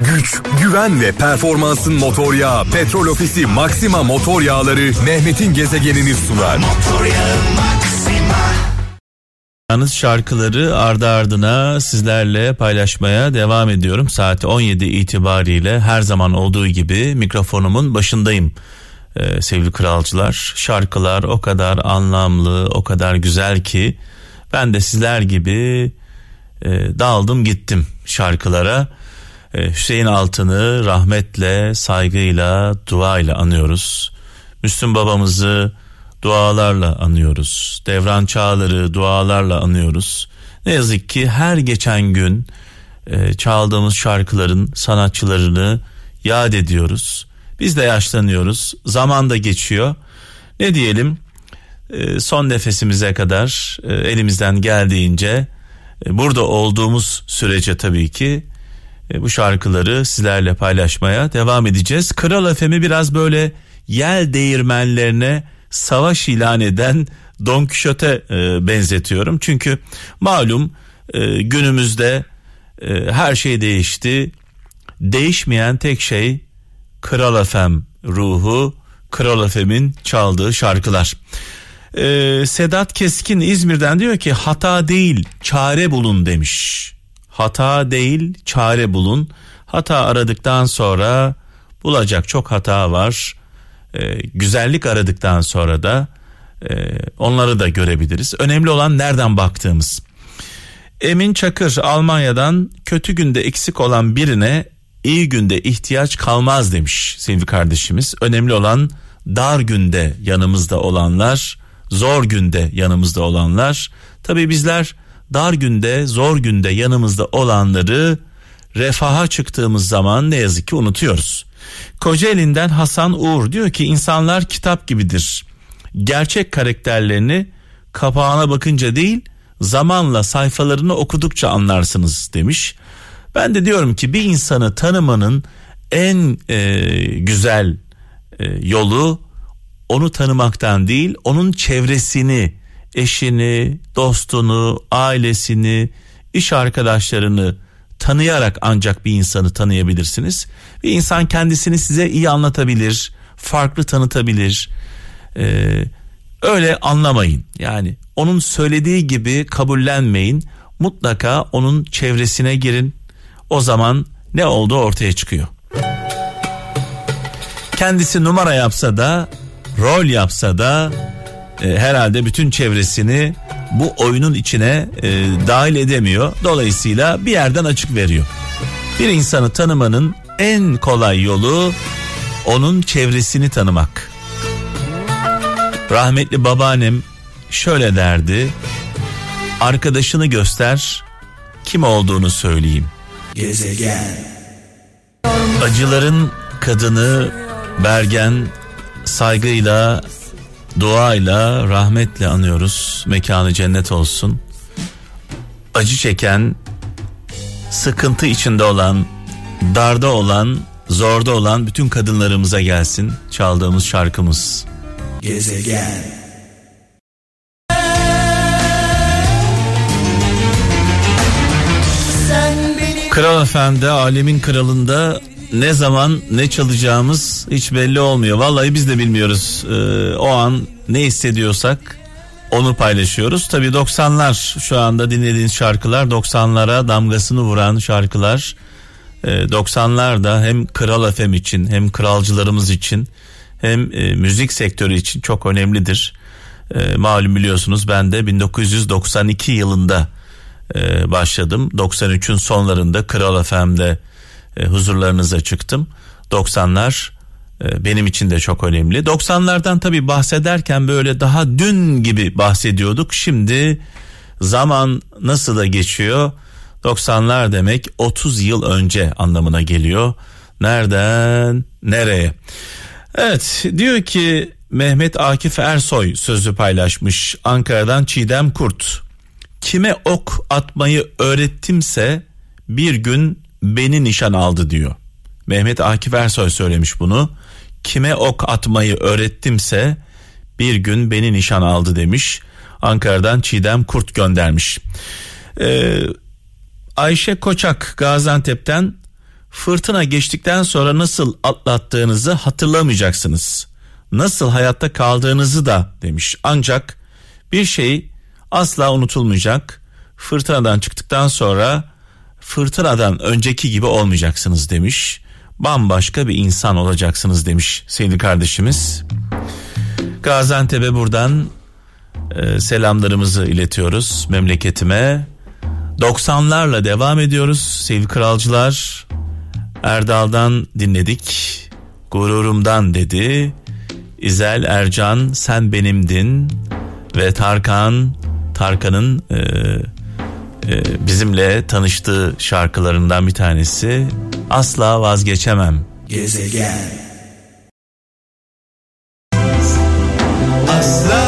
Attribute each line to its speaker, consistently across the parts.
Speaker 1: güç, güven ve performansın motor yağı Petrol Ofisi Maxima Motor Yağları Mehmet'in gezegenini sunar.
Speaker 2: Yalnız şarkıları ardı ardına sizlerle paylaşmaya devam ediyorum. Saat 17 itibariyle her zaman olduğu gibi mikrofonumun başındayım. Ee, sevgili kralcılar şarkılar o kadar anlamlı o kadar güzel ki ben de sizler gibi e, daldım gittim şarkılara. E, Hüseyin Altın'ı rahmetle saygıyla duayla anıyoruz. Müslüm babamızı dualarla anıyoruz. Devran Çağlar'ı dualarla anıyoruz. Ne yazık ki her geçen gün e, çaldığımız şarkıların sanatçılarını yad ediyoruz. Biz de yaşlanıyoruz. Zaman da geçiyor. Ne diyelim? E, son nefesimize kadar e, elimizden geldiğince burada olduğumuz sürece tabii ki bu şarkıları sizlerle paylaşmaya devam edeceğiz. Kral FM'i biraz böyle yel değirmenlerine savaş ilan eden Don Quixote e, benzetiyorum. Çünkü malum e, günümüzde e, her şey değişti. Değişmeyen tek şey Kral FM ruhu, Kral FM'in çaldığı şarkılar. Sedat Keskin İzmir'den diyor ki hata değil çare bulun demiş. Hata değil çare bulun. Hata aradıktan sonra bulacak çok hata var e, güzellik aradıktan sonra da e, onları da görebiliriz. Önemli olan nereden baktığımız. Emin Çakır Almanya'dan kötü günde eksik olan birine iyi günde ihtiyaç kalmaz demiş sevgili kardeşimiz. Önemli olan dar günde yanımızda olanlar, zor günde yanımızda olanlar. Tabi bizler dar günde, zor günde yanımızda olanları refaha çıktığımız zaman ne yazık ki unutuyoruz. Kocaeli'nden Hasan Uğur diyor ki insanlar kitap gibidir. Gerçek karakterlerini kapağına bakınca değil zamanla sayfalarını okudukça anlarsınız demiş. Ben de diyorum ki bir insanı tanımanın en e, güzel e, yolu onu tanımaktan değil onun çevresini, eşini, dostunu, ailesini, iş arkadaşlarını tanıyarak ancak bir insanı tanıyabilirsiniz. Bir insan kendisini size iyi anlatabilir, farklı tanıtabilir. Ee, öyle anlamayın. Yani onun söylediği gibi kabullenmeyin. Mutlaka onun çevresine girin. O zaman ne oldu ortaya çıkıyor. Kendisi numara yapsa da, rol yapsa da e, herhalde bütün çevresini bu oyunun içine e, dahil edemiyor. Dolayısıyla bir yerden açık veriyor. Bir insanı tanımanın en kolay yolu onun çevresini tanımak. Rahmetli babaannem şöyle derdi. Arkadaşını göster, kim olduğunu söyleyeyim. Gezegen. Acıların kadını Bergen saygıyla duayla rahmetle anıyoruz. Mekanı cennet olsun. Acı çeken, sıkıntı içinde olan, darda olan, zorda olan bütün kadınlarımıza gelsin çaldığımız şarkımız. Gezegen. Kral Efendi alemin kralında ne zaman ne çalacağımız hiç belli olmuyor. Vallahi biz de bilmiyoruz. Ee, o an ne hissediyorsak onu paylaşıyoruz. Tabii 90'lar şu anda dinlediğiniz şarkılar 90'lara damgasını vuran şarkılar. Ee, 90'lar hem Kral FM için hem kralcılarımız için hem e, müzik sektörü için çok önemlidir. E, malum biliyorsunuz ben de 1992 yılında e, başladım. 93'ün sonlarında Kral FM'de e, huzurlarınıza çıktım. 90'lar e, benim için de çok önemli. 90'lardan tabii bahsederken böyle daha dün gibi bahsediyorduk. Şimdi zaman nasıl da geçiyor? 90'lar demek 30 yıl önce anlamına geliyor. Nereden nereye? Evet diyor ki Mehmet Akif Ersoy sözü paylaşmış Ankara'dan Çiğdem Kurt. Kime ok atmayı öğrettimse bir gün beni nişan aldı diyor. Mehmet Akif Ersoy söylemiş bunu. Kime ok atmayı öğrettimse bir gün beni nişan aldı demiş. Ankara'dan Çiğdem Kurt göndermiş. Ee, Ayşe Koçak Gaziantep'ten fırtına geçtikten sonra nasıl atlattığınızı hatırlamayacaksınız. Nasıl hayatta kaldığınızı da demiş. Ancak bir şey asla unutulmayacak. Fırtınadan çıktıktan sonra fırtınadan önceki gibi olmayacaksınız demiş. Bambaşka bir insan olacaksınız demiş sevgili kardeşimiz. Gaziantep'e buradan e, selamlarımızı iletiyoruz memleketime. 90'larla devam ediyoruz sevgili kralcılar. Erdal'dan dinledik. Gururumdan dedi. İzel Ercan sen benimdin ve Tarkan Tarkan'ın e, bizimle tanıştığı şarkılarından bir tanesi asla vazgeçemem. Gezegen. Asla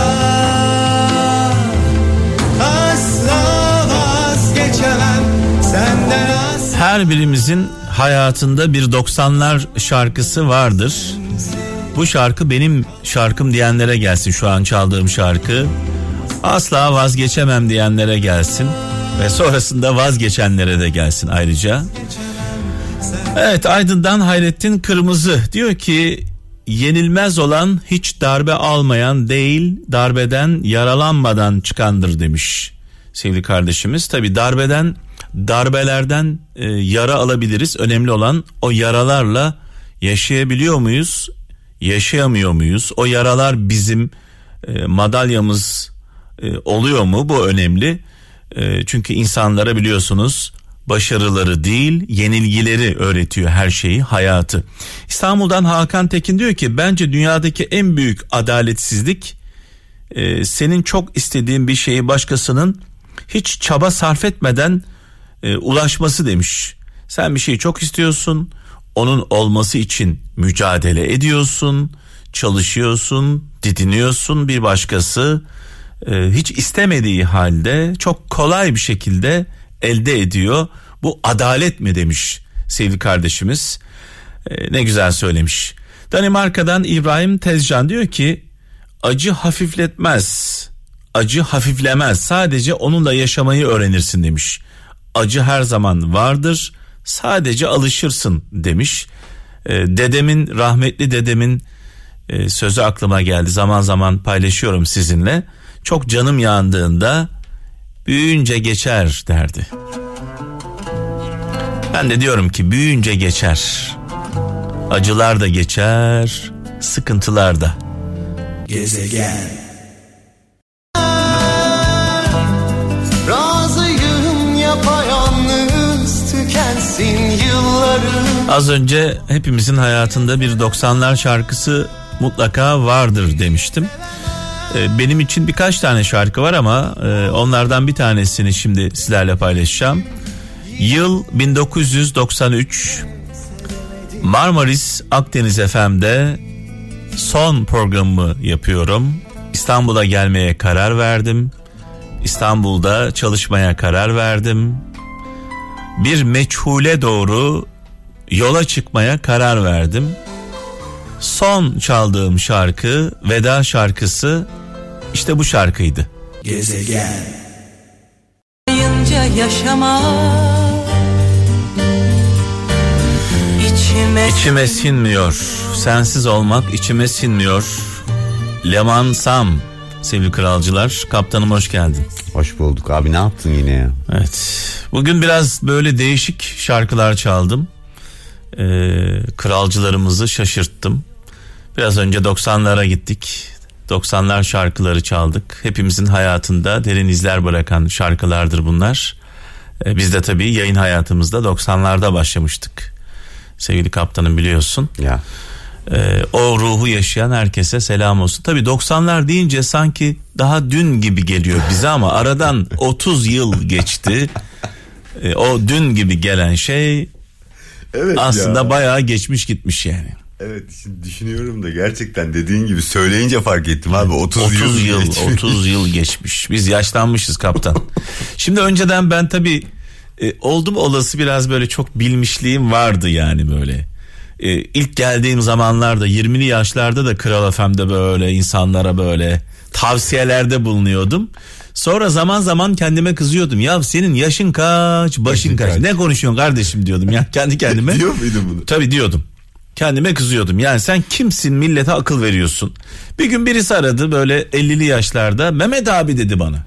Speaker 2: asla vazgeçemem senden asla. Her birimizin hayatında bir 90'lar şarkısı vardır. Bu şarkı benim şarkım diyenlere gelsin şu an çaldığım şarkı. Asla vazgeçemem diyenlere gelsin ve sonrasında vazgeçenlere de gelsin ayrıca. Evet Aydın'dan Hayrettin Kırmızı diyor ki yenilmez olan hiç darbe almayan değil darbeden yaralanmadan çıkandır demiş sevgili kardeşimiz. Tabi darbeden darbelerden e, yara alabiliriz önemli olan o yaralarla yaşayabiliyor muyuz yaşayamıyor muyuz o yaralar bizim e, madalyamız e, oluyor mu bu önemli e, çünkü insanlara biliyorsunuz başarıları değil yenilgileri öğretiyor her şeyi hayatı. İstanbul'dan Hakan Tekin diyor ki bence dünyadaki en büyük adaletsizlik e, senin çok istediğin bir şeyi başkasının hiç çaba sarf etmeden e, ulaşması demiş. Sen bir şeyi çok istiyorsun onun olması için mücadele ediyorsun çalışıyorsun didiniyorsun bir başkası hiç istemediği halde çok kolay bir şekilde elde ediyor. Bu adalet mi demiş sevgili kardeşimiz. E, ne güzel söylemiş. Danimarka'dan İbrahim Tezcan diyor ki acı hafifletmez. Acı hafiflemez. Sadece onunla yaşamayı öğrenirsin demiş. Acı her zaman vardır. Sadece alışırsın demiş. E, dedemin rahmetli dedemin e, sözü aklıma geldi. Zaman zaman paylaşıyorum sizinle. Çok canım yandığında büyüyünce geçer derdi. Ben de diyorum ki büyüyünce geçer. Acılar da geçer, sıkıntılar da. Gezegen. Az önce hepimizin hayatında bir 90'lar şarkısı mutlaka vardır demiştim. Ee, benim için birkaç tane şarkı var ama e, onlardan bir tanesini şimdi sizlerle paylaşacağım. Yıl 1993 Marmaris Akdeniz FM'de son programımı yapıyorum. İstanbul'a gelmeye karar verdim. İstanbul'da çalışmaya karar verdim. Bir meçhule doğru yola çıkmaya karar verdim. Son çaldığım şarkı veda şarkısı işte bu şarkıydı. Gezegen. Yaşama, içime, içime sinmiyor. Sensiz olmak içime sinmiyor. Leman Sam sevgili kralcılar. Kaptanım hoş geldin.
Speaker 3: Hoş bulduk abi ne yaptın yine ya?
Speaker 2: Evet bugün biraz böyle değişik şarkılar çaldım. Ee, kralcılarımızı şaşırttım. Biraz önce 90'lara gittik. 90'lar şarkıları çaldık. Hepimizin hayatında derin izler bırakan şarkılardır bunlar. Ee, biz de tabii yayın hayatımızda 90'larda başlamıştık. Sevgili kaptanım biliyorsun.
Speaker 3: Ya.
Speaker 2: Ee, o ruhu yaşayan herkese selam olsun. Tabii 90'lar deyince sanki daha dün gibi geliyor bize ama aradan 30 yıl geçti. Ee, o dün gibi gelen şey evet aslında ya. bayağı geçmiş gitmiş yani.
Speaker 3: Evet şimdi düşünüyorum da gerçekten dediğin gibi söyleyince fark ettim abi 30,
Speaker 2: 30 yıl, yıl geçmiş. 30 yıl geçmiş. Biz yaşlanmışız kaptan. şimdi önceden ben tabii e, oldum olası biraz böyle çok bilmişliğim vardı yani böyle. E, ilk geldiğim zamanlarda 20'li yaşlarda da Kral FM'de böyle insanlara böyle tavsiyelerde bulunuyordum. Sonra zaman zaman kendime kızıyordum. Ya senin yaşın kaç, başın kaç?
Speaker 3: kaç?
Speaker 2: Ne konuşuyorsun kardeşim diyordum ya kendi kendime.
Speaker 3: Diyor muydun bunu?
Speaker 2: Tabii diyordum. Kendime kızıyordum. Yani sen kimsin millete akıl veriyorsun. Bir gün birisi aradı böyle 50'li yaşlarda. Mehmet abi dedi bana.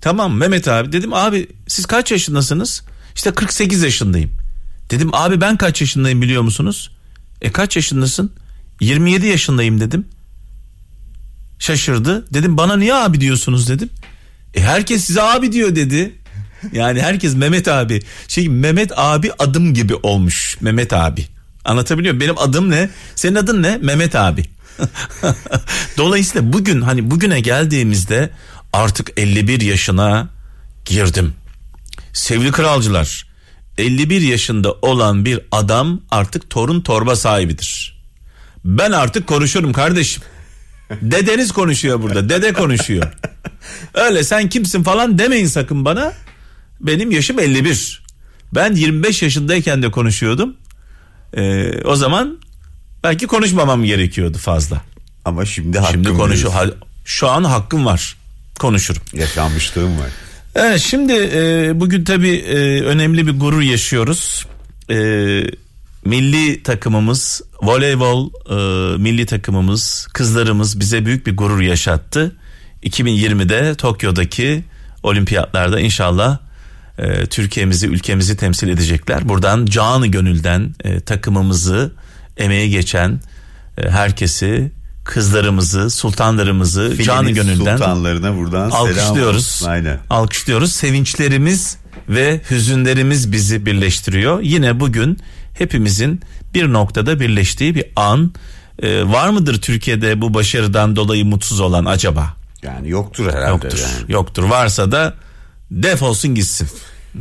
Speaker 2: Tamam Mehmet abi dedim abi siz kaç yaşındasınız? İşte 48 yaşındayım. Dedim abi ben kaç yaşındayım biliyor musunuz? E kaç yaşındasın? 27 yaşındayım dedim. Şaşırdı. Dedim bana niye abi diyorsunuz dedim. E herkes size abi diyor dedi. Yani herkes Mehmet abi. Şey Mehmet abi adım gibi olmuş. Mehmet abi. Anlatabiliyor? Benim adım ne? Senin adın ne? Mehmet abi. Dolayısıyla bugün hani bugüne geldiğimizde artık 51 yaşına girdim. Sevgili kralcılar 51 yaşında olan bir adam artık torun torba sahibidir. Ben artık konuşurum kardeşim. Dedeniz konuşuyor burada. Dede konuşuyor. Öyle sen kimsin falan demeyin sakın bana. Benim yaşım 51. Ben 25 yaşındayken de konuşuyordum. Ee, o zaman belki konuşmamam gerekiyordu fazla.
Speaker 3: Ama şimdi hakkım
Speaker 2: Şimdi konuşu ha- şu an hakkım var. Konuşurum.
Speaker 3: Yaşanmışlığım var.
Speaker 2: Evet şimdi e, bugün tabii e, önemli bir gurur yaşıyoruz. E, milli takımımız, voleybol e, milli takımımız, kızlarımız bize büyük bir gurur yaşattı. 2020'de Tokyo'daki olimpiyatlarda inşallah e, Türkiye'mizi, ülkemizi temsil edecekler. Buradan canı gönülden e, takımımızı, emeği geçen e, herkesi, kızlarımızı, sultanlarımızı canı
Speaker 3: Filmin
Speaker 2: gönülden
Speaker 3: Sultanlarına buradan selam
Speaker 2: alkışlıyoruz.
Speaker 3: olsun. Aynen.
Speaker 2: Alkışlıyoruz. Sevinçlerimiz ve hüzünlerimiz bizi birleştiriyor. Yine bugün hepimizin bir noktada birleştiği bir an. Ee, var mıdır Türkiye'de bu başarıdan dolayı mutsuz olan acaba?
Speaker 3: Yani yoktur herhalde.
Speaker 2: Yoktur.
Speaker 3: Yani.
Speaker 2: Yoktur. Varsa da defolsun gitsin.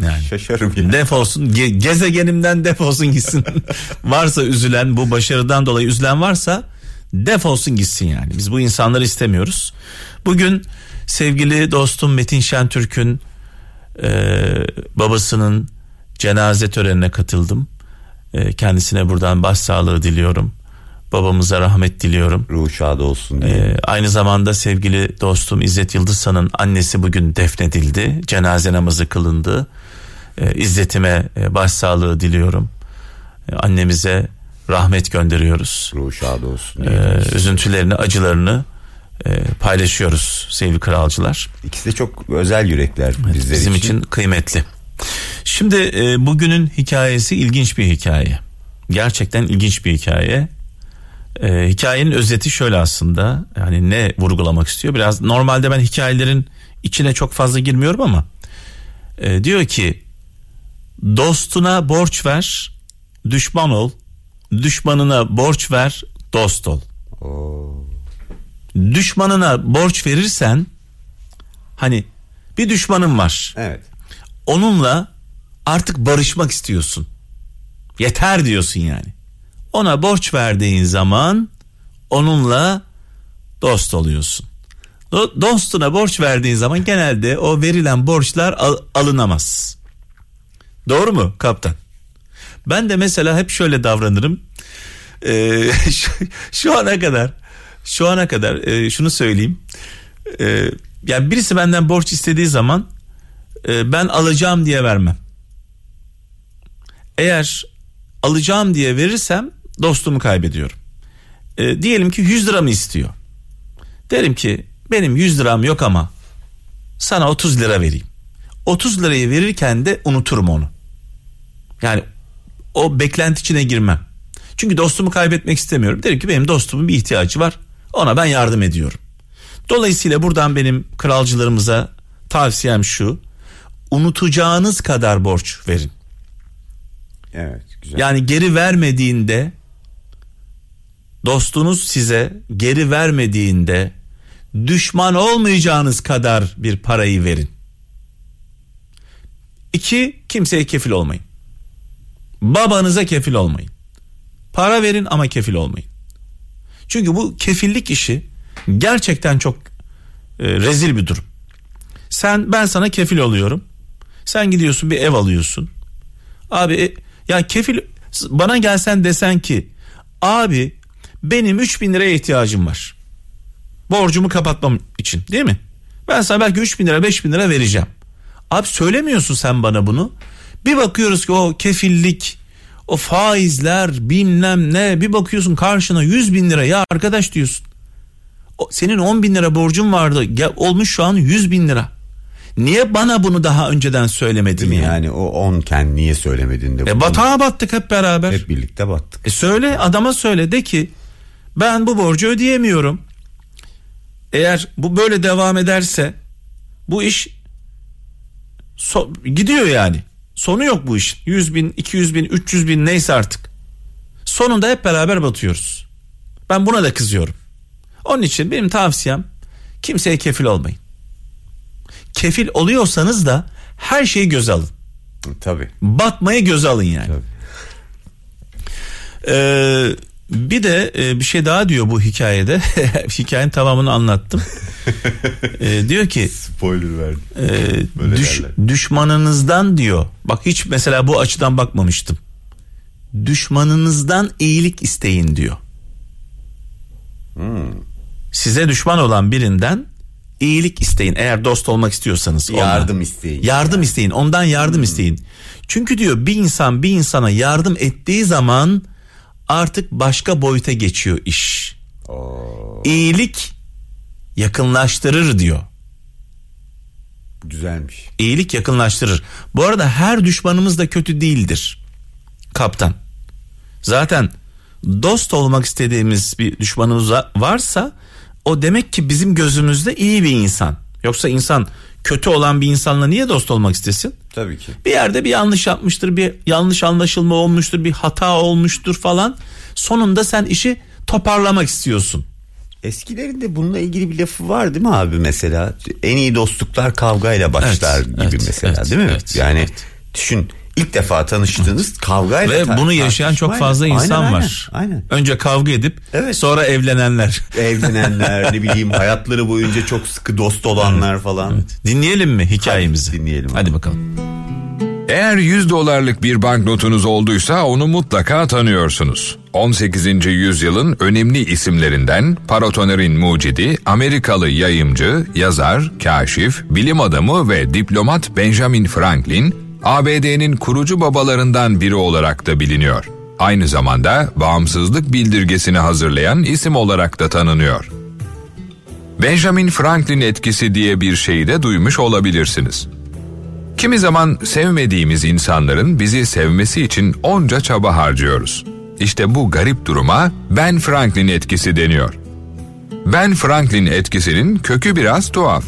Speaker 2: Yani
Speaker 3: Şaşarım ya.
Speaker 2: defolsun ge- gezegenimden defolsun gitsin. varsa üzülen bu başarıdan dolayı üzülen varsa defolsun gitsin yani. Biz bu insanları istemiyoruz. Bugün sevgili dostum Metin Şentürk'ün e, babasının cenaze törenine katıldım. E, kendisine buradan başsağlığı diliyorum. Babamıza rahmet diliyorum.
Speaker 3: Ruh şad olsun diye.
Speaker 2: Ee, aynı zamanda sevgili dostum İzzet Yıldızhan'ın annesi bugün defnedildi. Cenaze namazı kılındı. Ee, İzzet'ime e, başsağlığı diliyorum. Ee, annemize rahmet gönderiyoruz.
Speaker 3: Ruh şad olsun.
Speaker 2: Ee, üzüntülerini, acılarını e, paylaşıyoruz sevgili kralcılar.
Speaker 3: İkisi de çok özel yürekler bizler
Speaker 2: Bizim
Speaker 3: için.
Speaker 2: için kıymetli. Şimdi e, bugünün hikayesi ilginç bir hikaye. Gerçekten ilginç bir hikaye. E, hikayenin özeti şöyle aslında. Yani ne vurgulamak istiyor? Biraz normalde ben hikayelerin içine çok fazla girmiyorum ama e, diyor ki dostuna borç ver, düşman ol. Düşmanına borç ver, dost ol. Düşmanına borç verirsen hani bir düşmanın var
Speaker 3: Evet.
Speaker 2: onunla artık barışmak istiyorsun. Yeter diyorsun yani. Ona borç verdiğin zaman onunla dost oluyorsun. Do- dostuna borç verdiğin zaman genelde o verilen borçlar al- alınamaz. Doğru mu kaptan? Ben de mesela hep şöyle davranırım. Ee, şu, şu ana kadar şu ana kadar e, şunu söyleyeyim. Ee, yani birisi benden borç istediği zaman e, ben alacağım diye vermem. Eğer alacağım diye verirsem dostumu kaybediyorum. E, diyelim ki 100 lira mı istiyor? Derim ki benim 100 liram yok ama sana 30 lira vereyim. 30 lirayı verirken de unuturum onu. Yani o beklenti içine girmem. Çünkü dostumu kaybetmek istemiyorum. Derim ki benim dostumun bir ihtiyacı var. Ona ben yardım ediyorum. Dolayısıyla buradan benim kralcılarımıza tavsiyem şu. Unutacağınız kadar borç verin.
Speaker 3: Evet güzel.
Speaker 2: Yani geri vermediğinde dostunuz size geri vermediğinde düşman olmayacağınız kadar bir parayı verin. İki, kimseye kefil olmayın. Babanıza kefil olmayın. Para verin ama kefil olmayın. Çünkü bu kefillik işi gerçekten çok e, rezil bir durum. Sen ben sana kefil oluyorum. Sen gidiyorsun bir ev alıyorsun. Abi e, ya kefil bana gelsen desen ki abi benim 3000 liraya ihtiyacım var. Borcumu kapatmam için değil mi? Ben sana belki 3 bin lira 5 bin lira vereceğim. Abi söylemiyorsun sen bana bunu. Bir bakıyoruz ki o kefillik, o faizler bilmem ne bir bakıyorsun karşına 100 bin lira ya arkadaş diyorsun. O, senin 10 bin lira borcun vardı ya, olmuş şu an 100 bin lira. Niye bana bunu daha önceden söylemedin
Speaker 3: Değil mi?
Speaker 2: ya?
Speaker 3: Yani o onken niye söylemedin de.
Speaker 2: E batağa battık hep beraber.
Speaker 3: Hep birlikte battık.
Speaker 2: E söyle adama söyle de ki ben bu borcu ödeyemiyorum. Eğer bu böyle devam ederse bu iş so- gidiyor yani. Sonu yok bu işin. 100 bin, 200 bin, 300 bin neyse artık. Sonunda hep beraber batıyoruz. Ben buna da kızıyorum. Onun için benim tavsiyem kimseye kefil olmayın. Kefil oluyorsanız da her şeyi göze alın.
Speaker 3: Tabii.
Speaker 2: Batmayı göze alın yani.
Speaker 3: Tabii.
Speaker 2: Ee, bir de e, bir şey daha diyor bu hikayede. Hikayenin tamamını anlattım. Ee, diyor ki
Speaker 3: Spoiler verdim.
Speaker 2: e,
Speaker 3: Böyle
Speaker 2: düş-
Speaker 3: derler.
Speaker 2: düşmanınızdan diyor. Bak hiç mesela bu açıdan bakmamıştım. Düşmanınızdan iyilik isteyin diyor.
Speaker 3: Hmm.
Speaker 2: Size düşman olan birinden iyilik isteyin. Eğer dost olmak istiyorsanız. onunla.
Speaker 3: Yardım isteyin.
Speaker 2: Yardım isteyin. Ondan yardım isteyin. Çünkü diyor bir insan bir insana yardım ettiği zaman artık başka boyuta geçiyor iş. İyilik yakınlaştırır diyor.
Speaker 3: Güzelmiş.
Speaker 2: İyilik yakınlaştırır. Bu arada her düşmanımız da kötü değildir. Kaptan. Zaten dost olmak istediğimiz bir düşmanımız va- varsa o demek ki bizim gözümüzde iyi bir insan. Yoksa insan kötü olan bir insanla niye dost olmak istesin?
Speaker 3: Tabii ki.
Speaker 2: Bir yerde bir yanlış yapmıştır, bir yanlış anlaşılma olmuştur, bir hata olmuştur falan. Sonunda sen işi toparlamak istiyorsun.
Speaker 3: Eskilerin de bununla ilgili bir lafı var değil mi abi mesela? En iyi dostluklar kavgayla başlar
Speaker 2: Evet,
Speaker 3: gibi
Speaker 2: evet,
Speaker 3: mesela
Speaker 2: evet,
Speaker 3: değil mi?
Speaker 2: evet,
Speaker 3: yani
Speaker 2: evet.
Speaker 3: düşün ilk defa tanıştığınız kavgayla
Speaker 2: Ve bunu yaşayan çok fazla insan
Speaker 3: Aynen,
Speaker 2: var.
Speaker 3: Aynen. aynen.
Speaker 2: Önce kavga edip
Speaker 3: Evet.
Speaker 2: sonra evlenenler.
Speaker 3: Evlenenler ne bileyim hayatları boyunca çok sıkı dost olanlar falan.
Speaker 2: Dinleyelim mi hikayemizi?
Speaker 3: Hadi dinleyelim.
Speaker 2: Hadi bakalım.
Speaker 4: Eğer 100 dolarlık bir banknotunuz olduysa onu mutlaka tanıyorsunuz. 18. yüzyılın önemli isimlerinden paratonerin mucidi, Amerikalı yayımcı, yazar, kaşif, bilim adamı ve diplomat Benjamin Franklin, ABD'nin kurucu babalarından biri olarak da biliniyor. Aynı zamanda bağımsızlık bildirgesini hazırlayan isim olarak da tanınıyor. Benjamin Franklin etkisi diye bir şeyi de duymuş olabilirsiniz. Kimi zaman sevmediğimiz insanların bizi sevmesi için onca çaba harcıyoruz. İşte bu garip duruma Ben Franklin etkisi deniyor. Ben Franklin etkisinin kökü biraz tuhaf.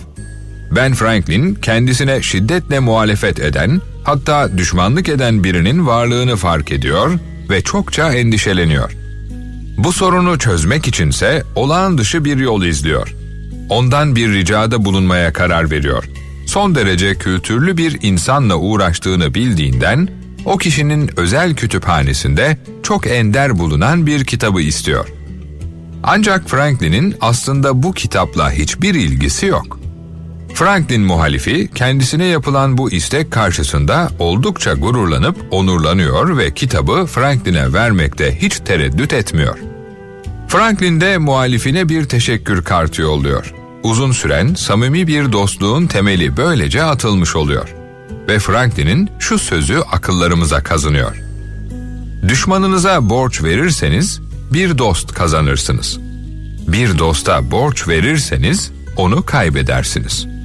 Speaker 4: Ben Franklin kendisine şiddetle muhalefet eden, hatta düşmanlık eden birinin varlığını fark ediyor ve çokça endişeleniyor. Bu sorunu çözmek içinse olağan dışı bir yol izliyor. Ondan bir ricada bulunmaya karar veriyor. Son derece kültürlü bir insanla uğraştığını bildiğinden o kişinin özel kütüphanesinde çok ender bulunan bir kitabı istiyor. Ancak Franklin'in aslında bu kitapla hiçbir ilgisi yok. Franklin muhalifi kendisine yapılan bu istek karşısında oldukça gururlanıp onurlanıyor ve kitabı Franklin'e vermekte hiç tereddüt etmiyor. Franklin de muhalifine bir teşekkür kartı yolluyor. Uzun süren samimi bir dostluğun temeli böylece atılmış oluyor. Ve Franklin'in şu sözü akıllarımıza kazınıyor. Düşmanınıza borç verirseniz bir dost kazanırsınız. Bir dosta borç verirseniz onu kaybedersiniz.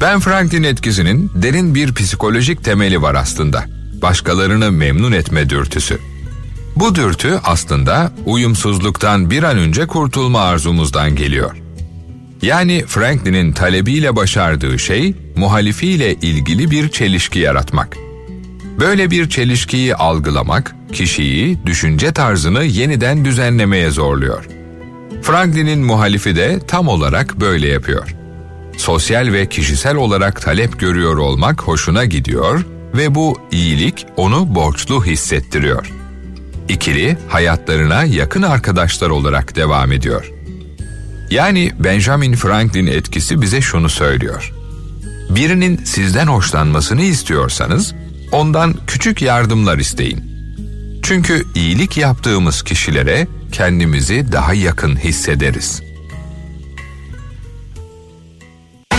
Speaker 4: Ben Franklin etkisinin derin bir psikolojik temeli var aslında. Başkalarını memnun etme dürtüsü. Bu dürtü aslında uyumsuzluktan bir an önce kurtulma arzumuzdan geliyor. Yani Franklin'in talebiyle başardığı şey muhalifiyle ilgili bir çelişki yaratmak. Böyle bir çelişkiyi algılamak kişiyi, düşünce tarzını yeniden düzenlemeye zorluyor. Franklin'in muhalifi de tam olarak böyle yapıyor. Sosyal ve kişisel olarak talep görüyor olmak hoşuna gidiyor ve bu iyilik onu borçlu hissettiriyor. İkili hayatlarına yakın arkadaşlar olarak devam ediyor. Yani Benjamin Franklin etkisi bize şunu söylüyor. Birinin sizden hoşlanmasını istiyorsanız ondan küçük yardımlar isteyin. Çünkü iyilik yaptığımız kişilere kendimizi daha yakın hissederiz.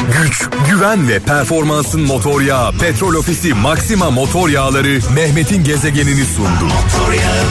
Speaker 1: Güç, güven ve performansın motor yağı Petrol Ofisi Maxima motor yağları Mehmet'in gezegenini sundu. Motor yağı